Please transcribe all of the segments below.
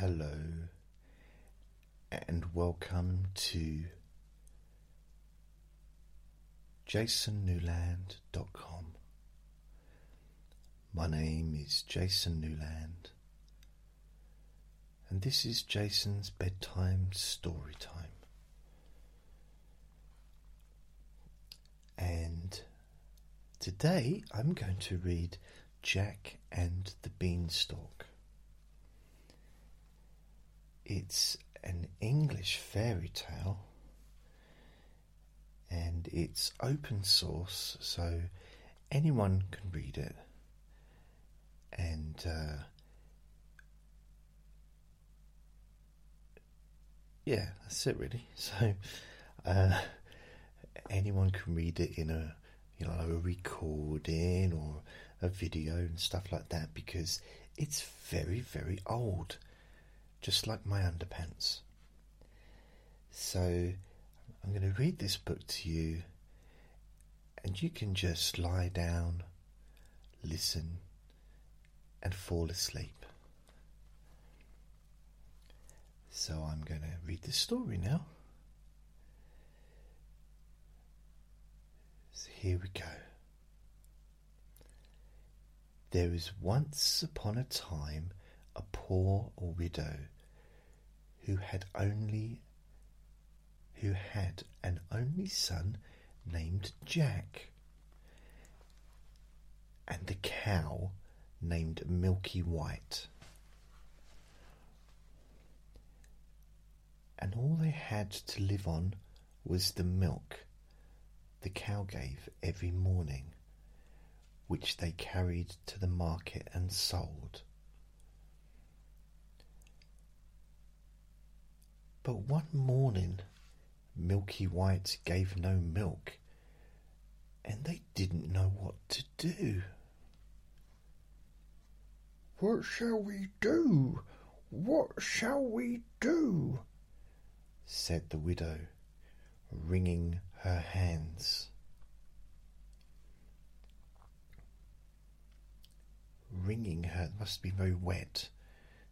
Hello, and welcome to jasonnewland.com. My name is Jason Newland, and this is Jason's bedtime story time. And today I'm going to read Jack and the Beanstalk. It's an English fairy tale and it's open source, so anyone can read it. And uh, yeah, that's it really. So uh, anyone can read it in a you know a recording or a video and stuff like that because it's very very old just like my underpants. So I'm going to read this book to you, and you can just lie down, listen, and fall asleep. So I'm going to read the story now. So here we go. There was once upon a time a poor widow who had only who had an only son named Jack and a cow named Milky White. And all they had to live on was the milk the cow gave every morning, which they carried to the market and sold. But one morning, Milky White gave no milk, and they didn't know what to do. What shall we do? What shall we do? said the widow, wringing her hands. Wringing her must be very wet.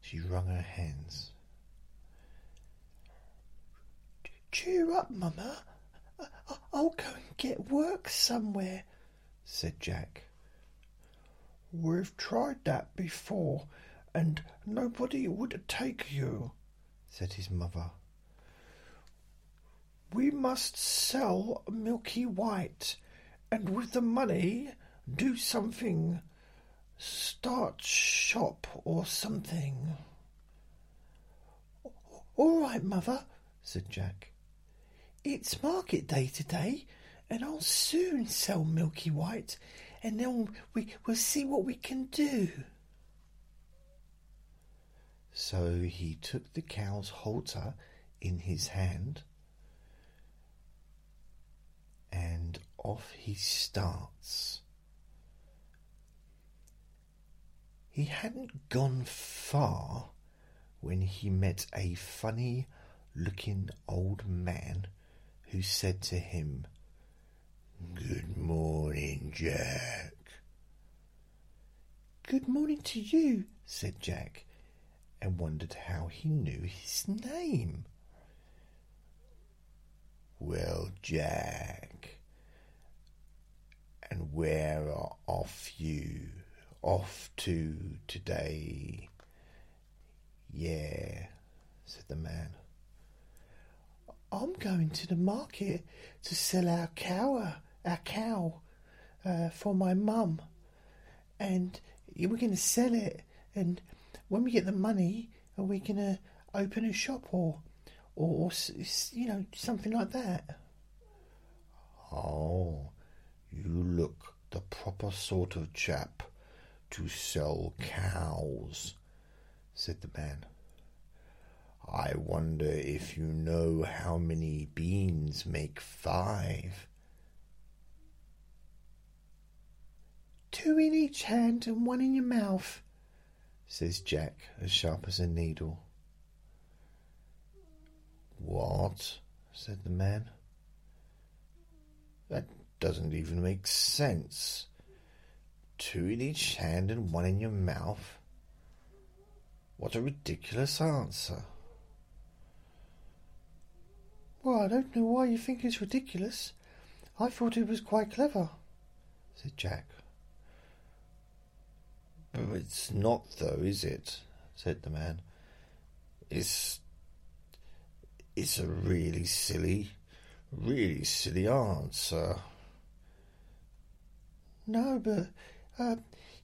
She wrung her hands. Cheer up, Mamma. I'll go and get work somewhere, said Jack. We've tried that before, and nobody would take you, said his mother. We must sell Milky White, and with the money do something. Start shop or something. All right, mother, said Jack. It's market day today, and I'll soon sell Milky White, and then we will see what we can do. So he took the cow's halter in his hand, and off he starts. He hadn't gone far when he met a funny looking old man who said to him, Good morning, Jack. Good morning to you, said Jack, and wondered how he knew his name. Well, Jack, and where are off you off to today? Yeah, said the man. I'm going to the market to sell our cow, our cow, uh, for my mum, and we're going to sell it. And when we get the money, are we going to open a shop or, or, or you know, something like that? Oh, you look the proper sort of chap to sell cows, said the man. I wonder if you know how many beans make five. Two in each hand and one in your mouth, says Jack, as sharp as a needle. What? said the man. That doesn't even make sense. Two in each hand and one in your mouth. What a ridiculous answer. Well, I don't know why you think it's ridiculous. I thought it was quite clever, said Jack. But it's not, though, is it? said the man. It's. It's a really silly, really silly answer. No, but, uh,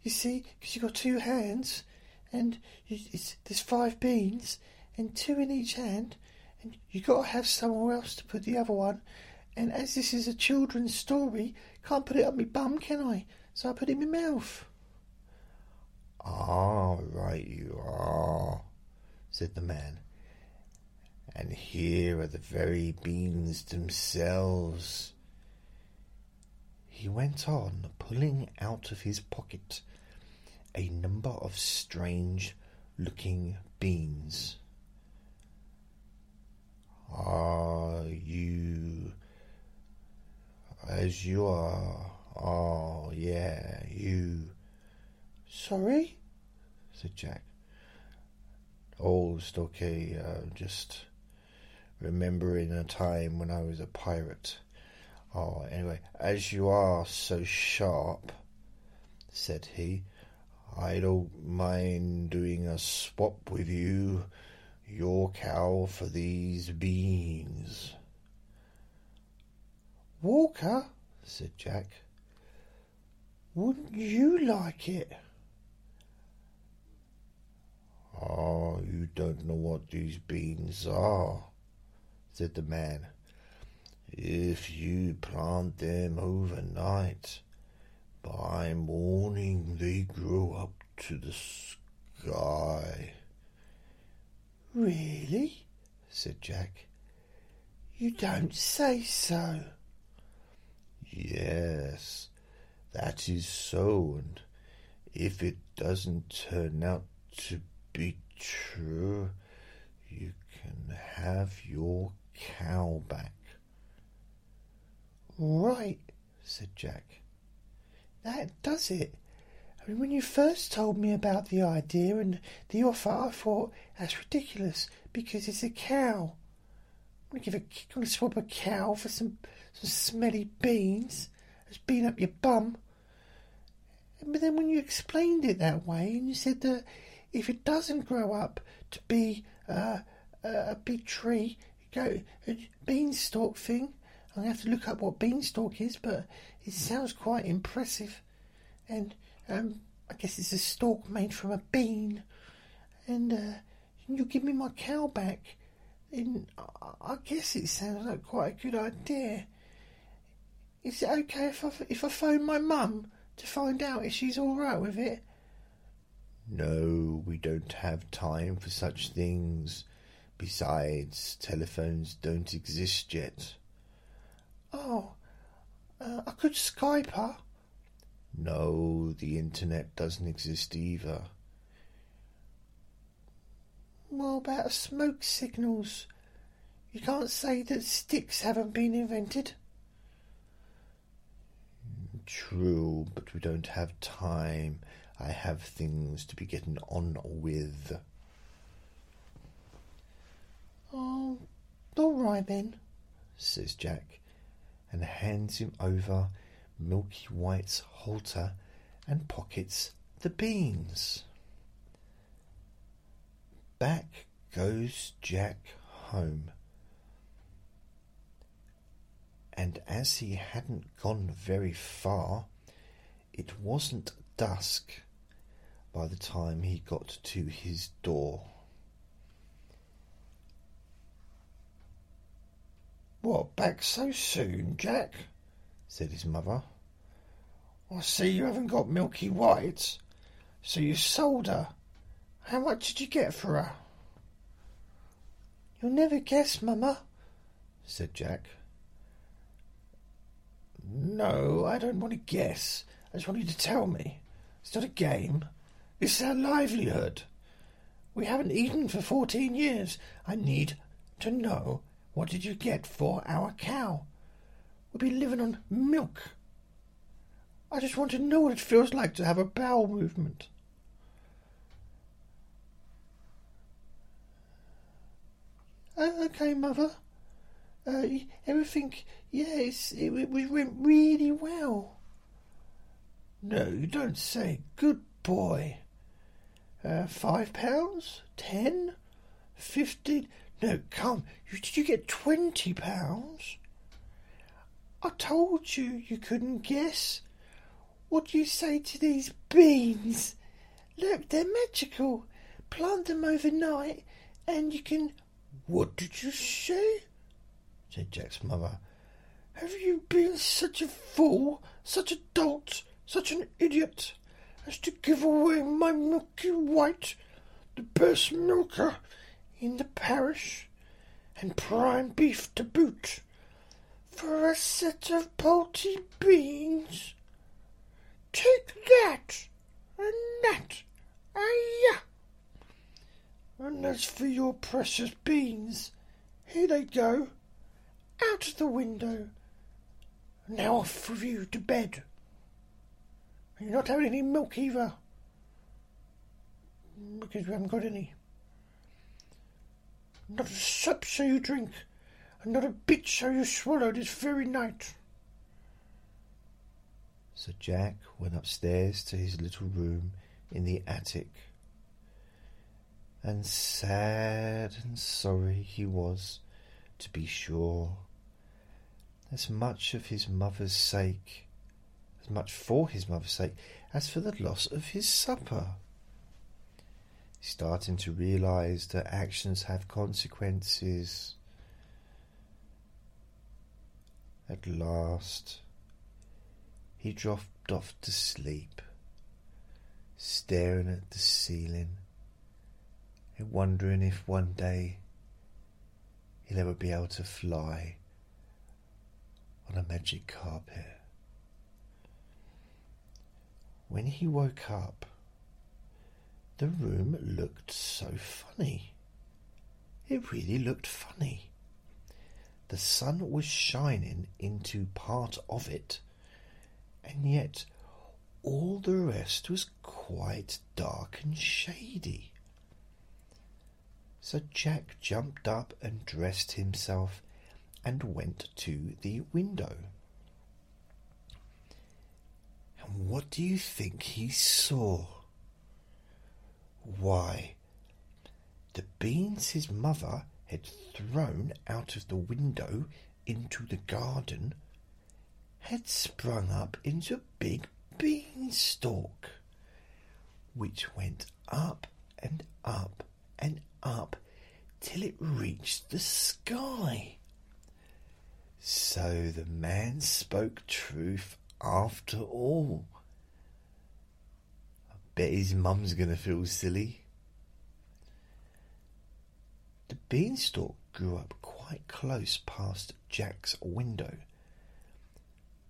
you see, because you've got two hands, and you, there's five beans, and two in each hand, and you've got to have somewhere else to put the other one. And as this is a children's story, can't put it up my bum, can I? So I put it in my mouth. Ah, right you are, said the man. And here are the very beans themselves. He went on, pulling out of his pocket a number of strange looking beans. Are you as you are? Oh, yeah, you. Sorry? said Jack. Oh, it's okay. Uh, just remembering a time when I was a pirate. Oh, anyway, as you are so sharp, said he, I don't mind doing a swap with you, your cow for these beans. Walker, said Jack, wouldn't you like it? Oh, you don't know what these beans are, said the man. If you plant them overnight, by morning they grow up to the sky. Really? said Jack. You don't say so. Yes, that is so, and if it doesn't turn out to be true, you can have your cow back. Right, said Jack. That does it. I mean, when you first told me about the idea and the offer, I thought that's ridiculous because it's a cow. I'm gonna give a, gonna swap a cow for some some smelly beans that's been up your bum. But then when you explained it that way and you said that if it doesn't grow up to be uh, a big tree, go a beanstalk thing. I'm gonna have to look up what beanstalk is, but it sounds quite impressive. And um, I guess it's a stalk made from a bean. And uh, you give me my cow back. And I guess it sounds like quite a good idea. Is it okay if I if I phone my mum to find out if she's all right with it? No, we don't have time for such things. Besides, telephones don't exist yet. Oh, uh, I could Skype her. No, the internet doesn't exist either. What about smoke signals? You can't say that sticks haven't been invented. True, but we don't have time. I have things to be getting on with. Oh, all right then, says Jack, and hands him over Milky White's halter and pockets the beans. Back goes Jack home. And as he hadn't gone very far, it wasn't dusk by the time he got to his door. What, back so soon, Jack? said his mother. I see you haven't got Milky Whites, so you sold her. How much did you get for her? You'll never guess, Mamma," said Jack. No, I don't want to guess. I just want you to tell me. It's not a game. This is our livelihood. We haven't eaten for fourteen years. I need to know what did you get for our cow? We've been living on milk. I just want to know what it feels like to have a bowel movement. Uh, okay, Mother. Uh, everything, yes, it, it went really well. No, you don't say. Good boy. Uh, five pounds? Ten? Fifteen? No, come. You, did you get twenty pounds? I told you you couldn't guess. What do you say to these beans? Look, they're magical. Plant them overnight and you can. What did you say? said Jack's mother. Have you been such a fool, such a dolt, such an idiot, as to give away my milky white, the best milker in the parish, and prime beef to boot, for a set of polty beans? Take that, and that, and ah, And as for your precious beans, here they go out of the window. Now off with you to bed. You're not having any milk either. Because we haven't got any. Not a sup shall you drink, and not a bit shall you swallow this very night. So Jack went upstairs to his little room in the attic. And sad and sorry he was, to be sure as much of his mother's sake, as much for his mother's sake, as for the loss of his supper. Starting to realize that actions have consequences. At last, he dropped off to sleep, staring at the ceiling and wondering if one day he'll ever be able to fly on a magic carpet. When he woke up, the room looked so funny. It really looked funny. The sun was shining into part of it, and yet all the rest was quite dark and shady. So Jack jumped up and dressed himself and went to the window. And what do you think he saw? Why, the beans his mother had thrown out of the window into the garden had sprung up into a big beanstalk, which went up and up and up till it reached the sky. So the man spoke truth after all. I bet his mum's gonna feel silly. The beanstalk grew up quite close past Jack's window,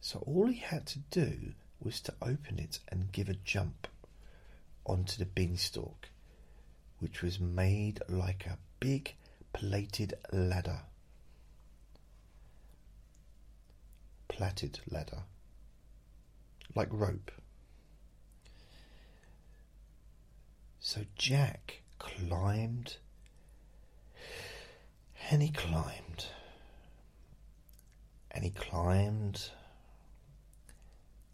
so all he had to do was to open it and give a jump onto the beanstalk, which was made like a big plated ladder. plaited ladder, like rope. So Jack climbed and he climbed and he climbed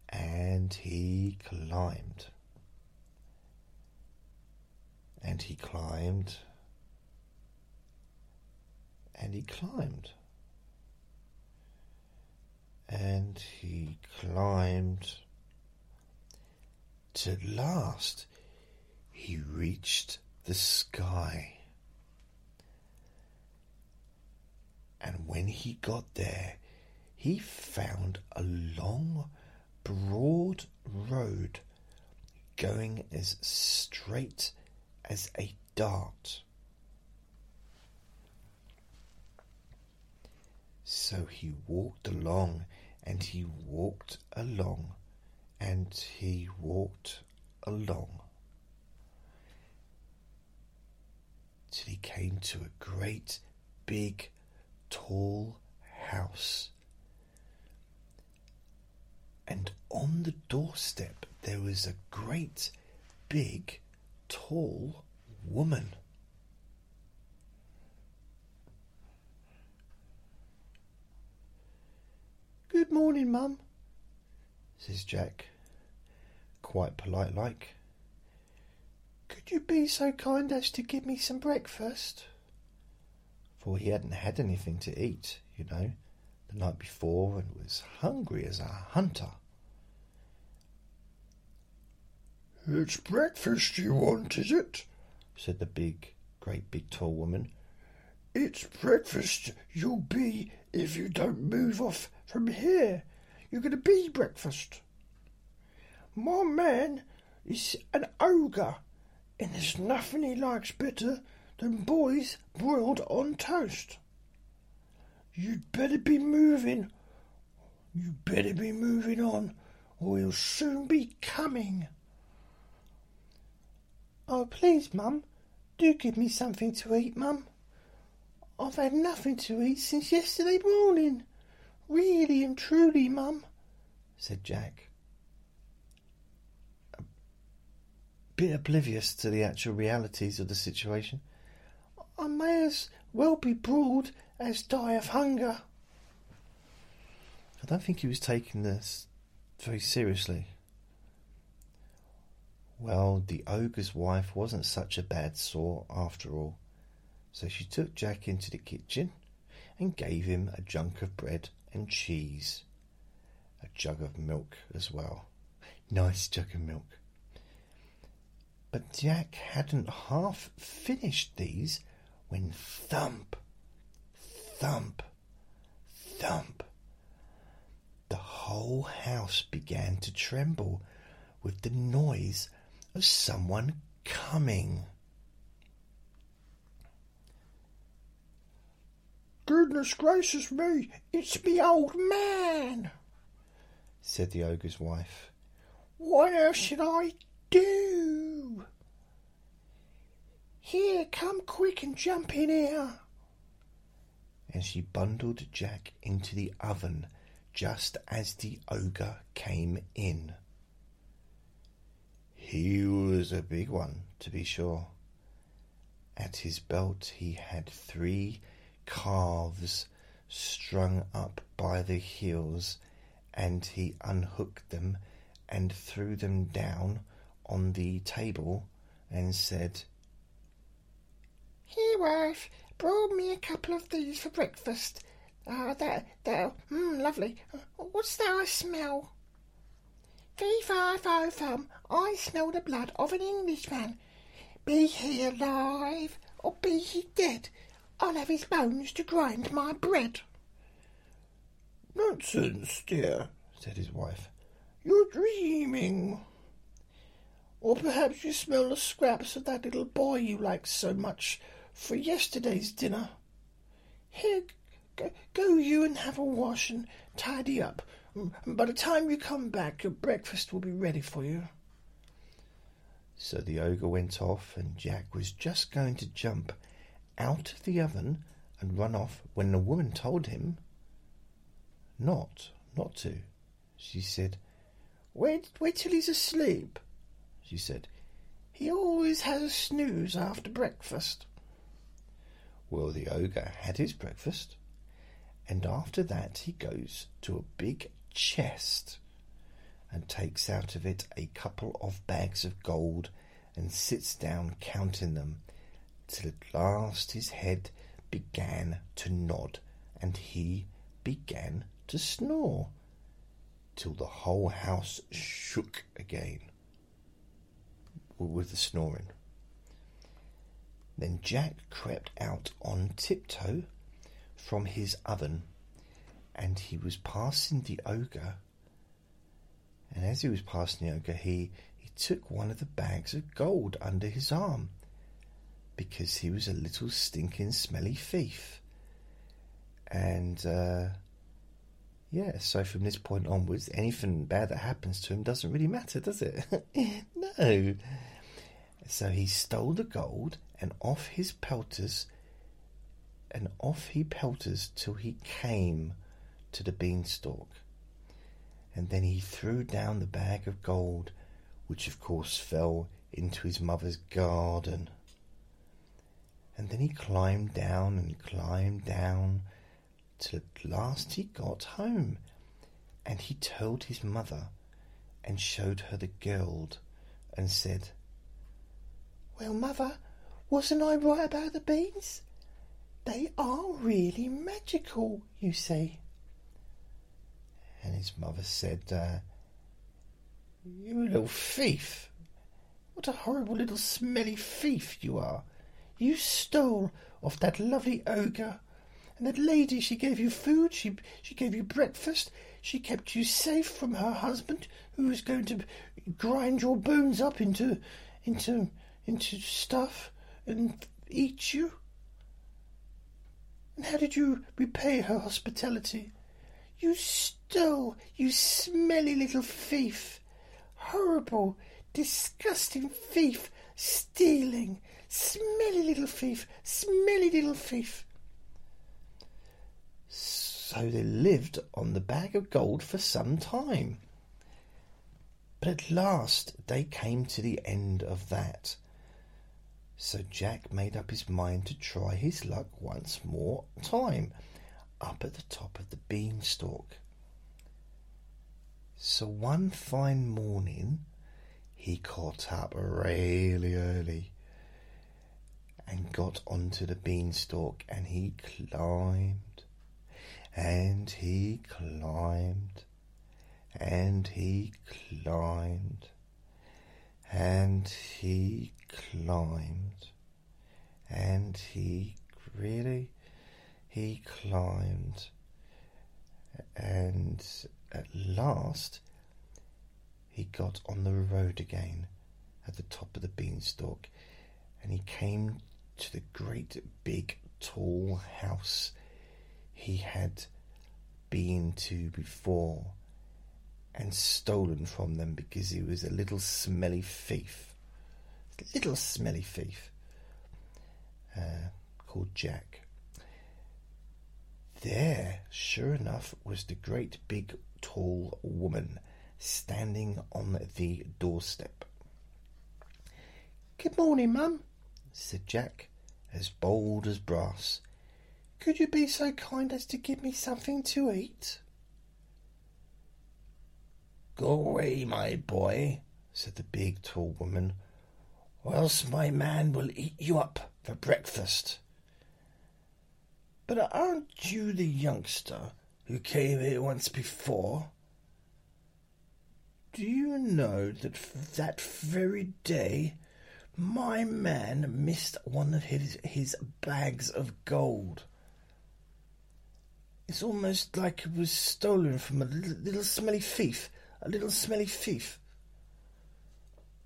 and he climbed and he climbed and he climbed and he climbed. At last, he reached the sky. And when he got there, he found a long, broad road going as straight as a dart. So he walked along, and he walked along, and he walked along. Till he came to a great, big, tall house. And on the doorstep there was a great, big, tall woman. Good morning, Mum, says Jack, quite polite like. Could you be so kind as to give me some breakfast? For he hadn't had anything to eat, you know, the night before and was hungry as a hunter. It's breakfast you want, is it? said the big, great big tall woman. It's breakfast you'll be if you don't move off from here. You're going to be breakfast. My man is an ogre, and there's nothing he likes better than boys broiled on toast. You'd better be moving. You'd better be moving on, or he'll soon be coming. Oh, please, Mum, do give me something to eat, Mum. I've had nothing to eat since yesterday morning. Really and truly, Mum, said Jack. A bit oblivious to the actual realities of the situation. I may as well be broad as die of hunger. I don't think he was taking this very seriously. Well, the ogre's wife wasn't such a bad sort after all, so she took Jack into the kitchen and gave him a junk of bread and cheese, a jug of milk as well. Nice jug of milk. But Jack hadn't half finished these when thump, thump, thump, the whole house began to tremble with the noise of someone coming. Goodness gracious me, it's me old man, said the ogre's wife. What else should I do? Here, come quick and jump in here. And she bundled Jack into the oven just as the ogre came in. He was a big one, to be sure. At his belt he had three calves strung up by the heels, and he unhooked them and threw them down on the table and said, Here, wife, broil me a couple of these for breakfast. Ah, there, there, mmm, lovely. What's that I smell? Fi, fo, fum, I smell the blood of an Englishman. Be he alive, or be he dead, I'll have his bones to grind my bread. Nonsense, dear, said his wife. You're dreaming. Or perhaps you smell the scraps of that little boy you liked so much for yesterday's dinner. Here, go, go you and have a wash and tidy up. By the time you come back, your breakfast will be ready for you. So the ogre went off, and Jack was just going to jump out of the oven and run off when the woman told him not, not to. She said, Wait, wait till he's asleep, she said. He always has a snooze after breakfast. Well, the ogre had his breakfast, and after that he goes to a big chest and takes out of it a couple of bags of gold and sits down counting them till at last his head began to nod and he began to snore till the whole house shook again with the snoring. Then Jack crept out on tiptoe from his oven and he was passing the ogre. And as he was passing the ogre, he, he took one of the bags of gold under his arm because he was a little stinking smelly thief. And uh, yeah, so from this point onwards, anything bad that happens to him doesn't really matter, does it? no. So he stole the gold and off his pelters, and off he pelters till he came to the beanstalk. And then he threw down the bag of gold, which of course fell into his mother's garden. And then he climbed down and climbed down till at last he got home. And he told his mother and showed her the gold and said, Well, mother, wasn't I right about the beans? They are really magical, you see. And his mother said, uh, You little thief! What a horrible little smelly thief you are! You stole off that lovely ogre, and that lady she gave you food, she she gave you breakfast, she kept you safe from her husband, who was going to grind your bones up into into into stuff and eat you. And how did you repay her hospitality? You stole, you smelly little thief. Horrible, disgusting thief, stealing, smelly little thief, smelly little thief. So they lived on the bag of gold for some time. But at last they came to the end of that. So Jack made up his mind to try his luck once more time up at the top of the beanstalk. So one fine morning he caught up really early and got onto the beanstalk and he climbed and he climbed and he climbed and he climbed and he really he climbed and at last he got on the road again at the top of the beanstalk and he came to the great big tall house he had been to before and stolen from them because he was a little smelly thief. Little smelly thief uh, called Jack. There, sure enough, was the great big tall woman standing on the doorstep. Good morning, Mum, said Jack, as bold as brass. Could you be so kind as to give me something to eat? Go away, my boy, said the big tall woman, or else my man will eat you up for breakfast. But aren't you the youngster who came here once before? Do you know that that very day my man missed one of his, his bags of gold? It's almost like it was stolen from a little, little smelly thief. A little smelly thief.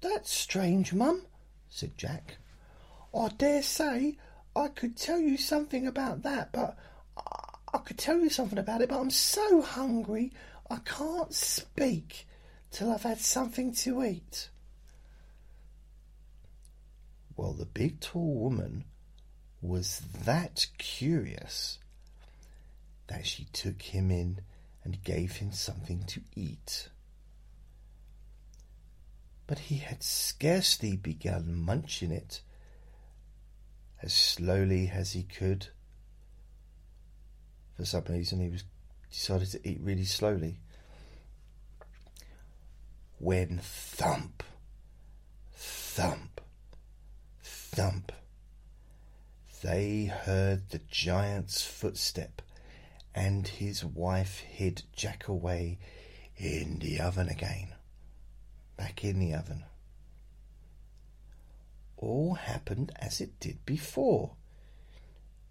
That's strange, Mum, said Jack. I dare say I could tell you something about that, but I, could tell you something about it, but I'm so hungry I can't speak till I've had something to eat. Well, the big tall woman was that curious that she took him in and gave him something to eat. But he had scarcely begun munching it as slowly as he could. For some reason, he was decided to eat really slowly. When thump, thump, thump, they heard the giant's footstep and his wife hid Jack away in the oven again. Back in the oven. All happened as it did before.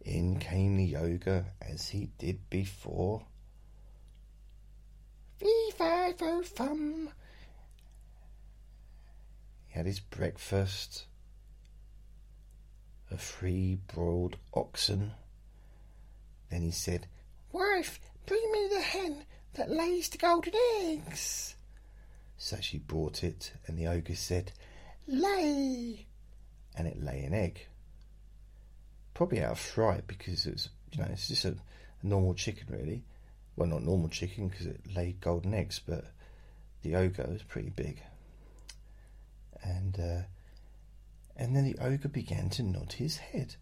In came the ogre as he did before. Fee fi fo fum. He had his breakfast of three broiled oxen. Then he said, Wife, bring me the hen that lays the golden eggs. So she brought it, and the ogre said, Lay. And it lay an egg. Probably out of fright because it's you know it's just a, a normal chicken really. Well, not normal chicken because it laid golden eggs, but the ogre was pretty big. And uh, and then the ogre began to nod his head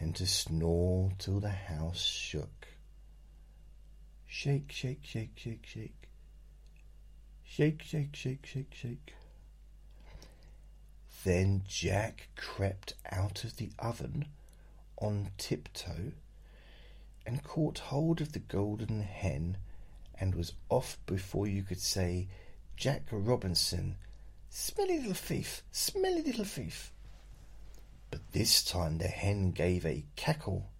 and to snore till the house shook. Shake, shake, shake, shake, shake. Shake, shake, shake, shake, shake. Then Jack crept out of the oven on tiptoe and caught hold of the golden hen and was off before you could say, Jack Robinson, smelly little thief, smelly little thief. But this time the hen gave a cackle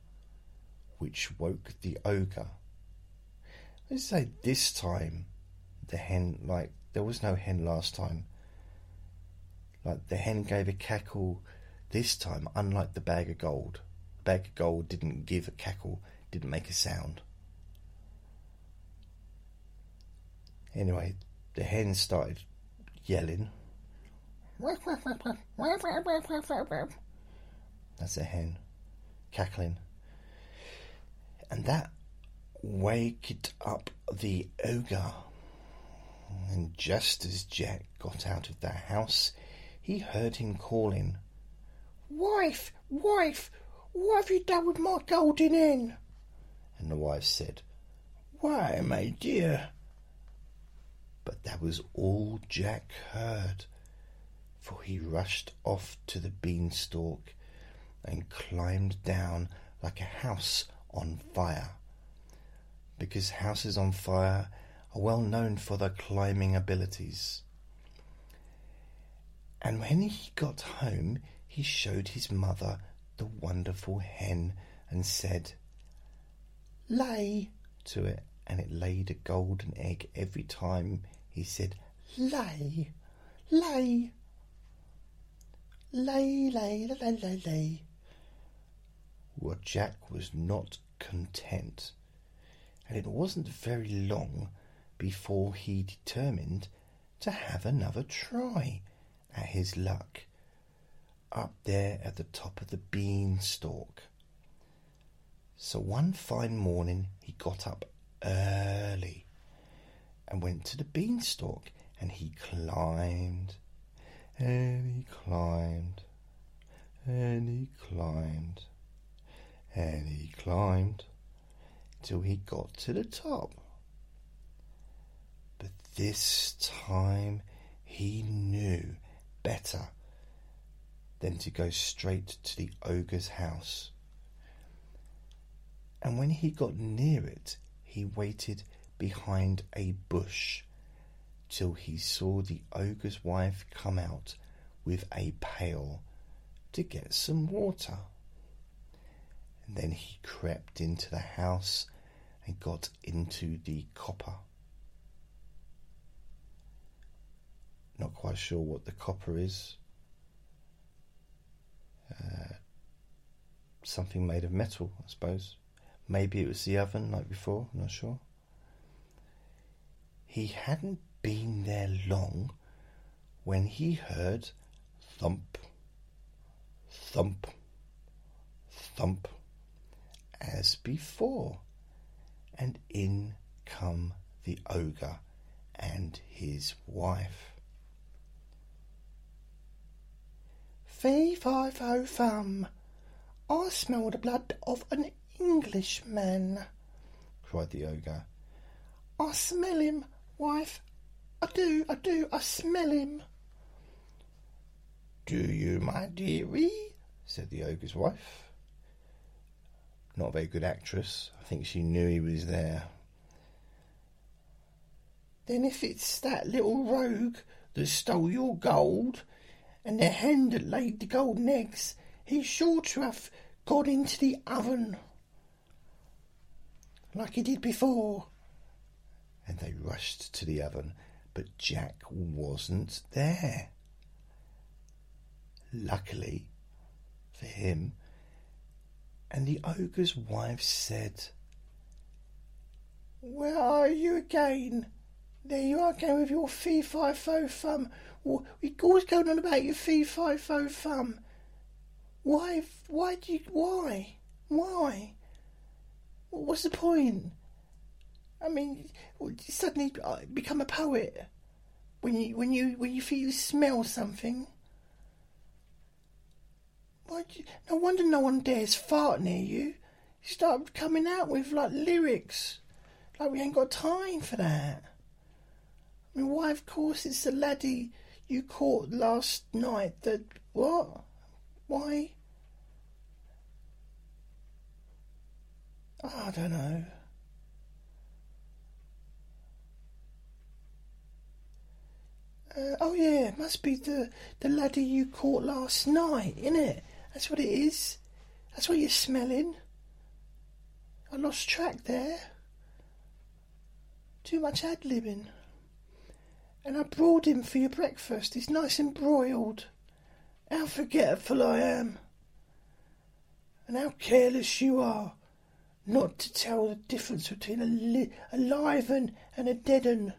which woke the ogre. Let's say this time the hen, like, there was no hen last time. Like, the hen gave a cackle this time, unlike the bag of gold. The bag of gold didn't give a cackle, didn't make a sound. Anyway, the hen started yelling. That's a hen cackling. And that waked up the ogre. And just as Jack got out of the house, he heard him calling. Wife, wife, what have you done with my golden hen? And the wife said, Why, my dear, But that was all Jack heard, for he rushed off to the beanstalk and climbed down like a house on fire. Because houses on fire are well known for their climbing abilities. And when he got home, he showed his mother the wonderful hen and said, lay, to it, and it laid a golden egg every time he said, lay, lay, lay, lay, lay, lay, lay. Well, Jack was not content, and it wasn't very long before he determined to have another try at his luck up there at the top of the beanstalk. So one fine morning he got up early and went to the beanstalk and he climbed and he climbed and he climbed and he climbed till he got to the top. But this time he knew better than to go straight to the ogre's house. And when he got near it, he waited behind a bush till he saw the ogre's wife come out with a pail to get some water. And then he crept into the house and got into the copper. Not quite sure what the copper is. Uh, something made of metal, I suppose. Maybe it was the oven like before, I'm not sure. He hadn't been there long when he heard thump, thump, thump as before, and in come the ogre and his wife. Fee, fi, fo, oh fum. I smell the blood of an Englishman, cried the ogre. I smell him, wife. I do, I do, I smell him. Do you, my dearie? said the ogre's wife. Not a very good actress. I think she knew he was there. Then if it's that little rogue that stole your gold, and the hen that laid the golden eggs, he's sure to have gone into the oven, like he did before. And they rushed to the oven, but Jack wasn't there. Luckily for him, and the ogre's wife said, Where are you again? There you are again with your fee fi fo fum. We always going on about your fee fi fo fum. Why? Why do you? Why? Why? What's the point? I mean, you suddenly uh, become a poet when you when you when you feel you smell something. Why? You, no wonder no one dares fart near you. You start coming out with like lyrics, like we ain't got time for that. I mean, why? Of course, it's the laddie you caught last night. That what? Why? I don't know. Uh, oh yeah, must be the the laddie you caught last night, innit? That's what it is. That's what you're smelling. I lost track there. Too much ad libbing. And I brought him for your breakfast. He's nice and broiled. How forgetful I am. And how careless you are not to tell the difference between a, li- a live un and a dead un.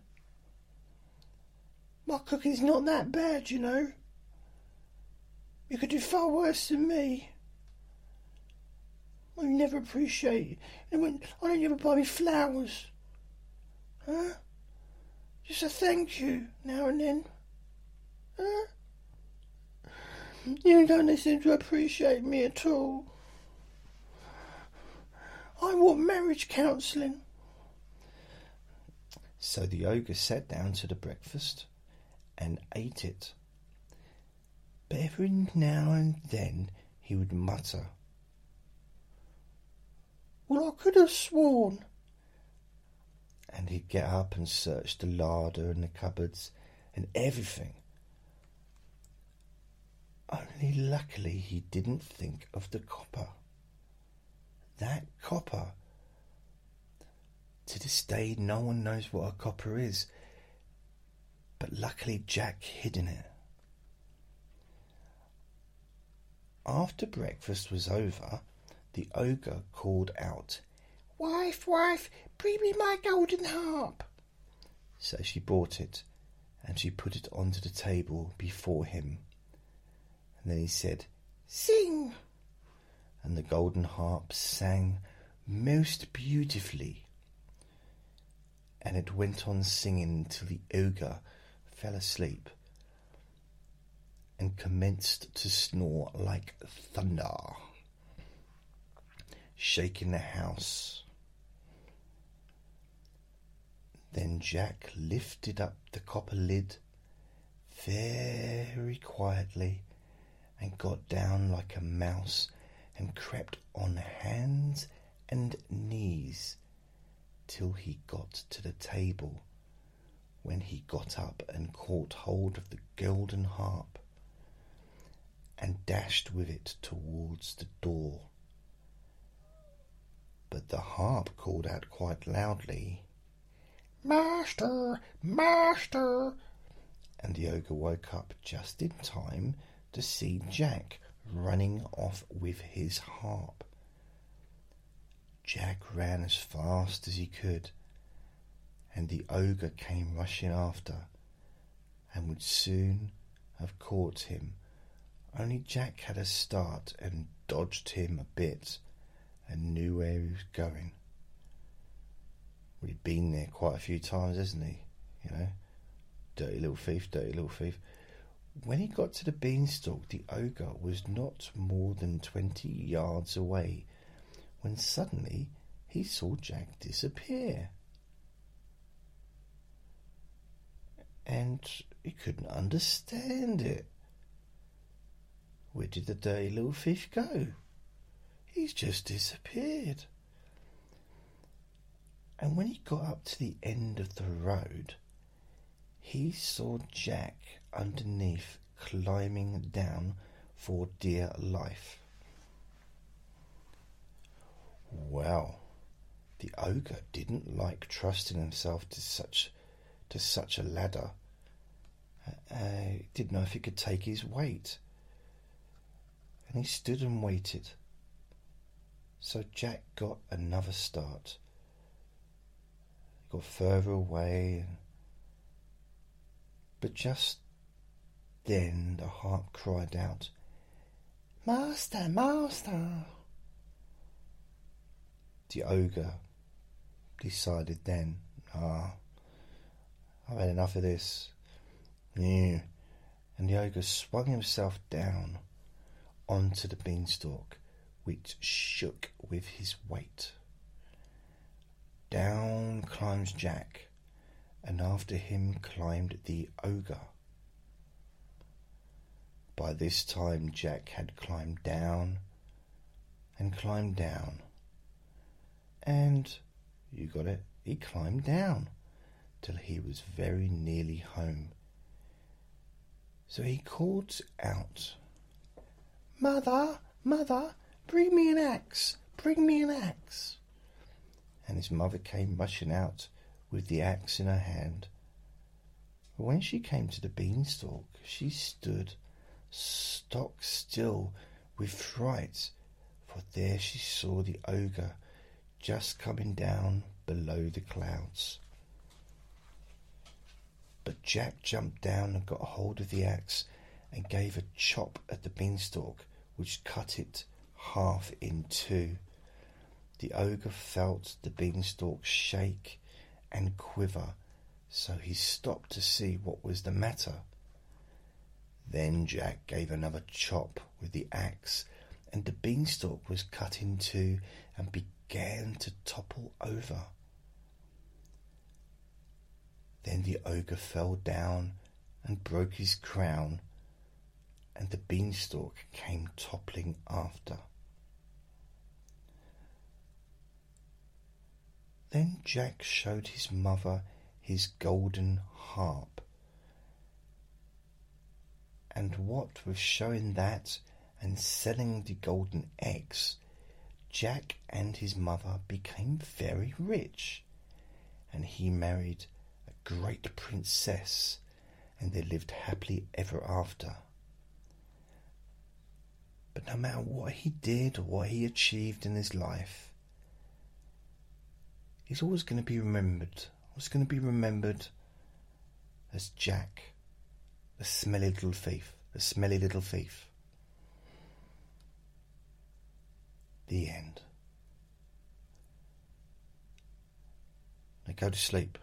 My cooking's not that bad, you know. You could do far worse than me. I never appreciate it. I don't ever buy me flowers. Huh? Just a thank you now and then. Huh? You don't seem to appreciate me at all. I want marriage counselling. So the ogre sat down to the breakfast and ate it. But every now and then he would mutter, Well, I could have sworn. And he'd get up and search the larder and the cupboards and everything. Only luckily he didn't think of the copper that copper. To this day, no one knows what a copper is, but luckily Jack hid in it. After breakfast was over, the ogre called out, Wife, wife, bring me my golden harp. So she brought it, and she put it onto the table before him. And then he said, Sing and the golden harp sang most beautifully. And it went on singing till the ogre fell asleep and commenced to snore like thunder, shaking the house. Then Jack lifted up the copper lid very quietly and got down like a mouse and crept on hands and knees till he got to the table, when he got up and caught hold of the golden harp and dashed with it towards the door. But the harp called out quite loudly, Master! Master! And the ogre woke up just in time to see Jack running off with his harp. Jack ran as fast as he could, and the ogre came rushing after, and would soon have caught him. Only Jack had a start and dodged him a bit, and knew where he was going. Well, he'd been there quite a few times, hasn't he? You know, dirty little thief, dirty little thief. When he got to the beanstalk, the ogre was not more than twenty yards away when suddenly he saw Jack disappear. And he couldn't understand it. Where did the dirty little fish go? He's just disappeared. And when he got up to the end of the road, he saw Jack underneath climbing down for dear life. Well, the ogre didn't like trusting himself to such to such a ladder. Uh, didn't know if he could take his weight, and he stood and waited. So Jack got another start, got further away, but just then the harp cried out, Master, Master! The ogre decided then, ah, I've had enough of this. Yeah. And the ogre swung himself down onto the beanstalk, which shook with his weight. Down climbs Jack, and after him climbed the ogre. By this time, Jack had climbed down and climbed down, and you got it, he climbed down till he was very nearly home. So he called out, Mother, mother, bring me an axe, bring me an axe. And his mother came rushing out with the axe in her hand. But when she came to the beanstalk, she stood stock still with fright, for there she saw the ogre just coming down below the clouds. But Jack jumped down and got hold of the axe and gave a chop at the beanstalk, which cut it half in two. The ogre felt the beanstalk shake and quiver, so he stopped to see what was the matter. Then Jack gave another chop with the axe, and the beanstalk was cut in two and began to topple over. Then the ogre fell down and broke his crown, and the beanstalk came toppling after. Then Jack showed his mother his golden harp, and what with showing that and selling the golden eggs, Jack and his mother became very rich, and he married a great princess, and they lived happily ever after. But no matter what he did or what he achieved in his life, he's always going to be remembered. Always going to be remembered as Jack, the smelly little thief, the smelly little thief. The end. Now go to sleep.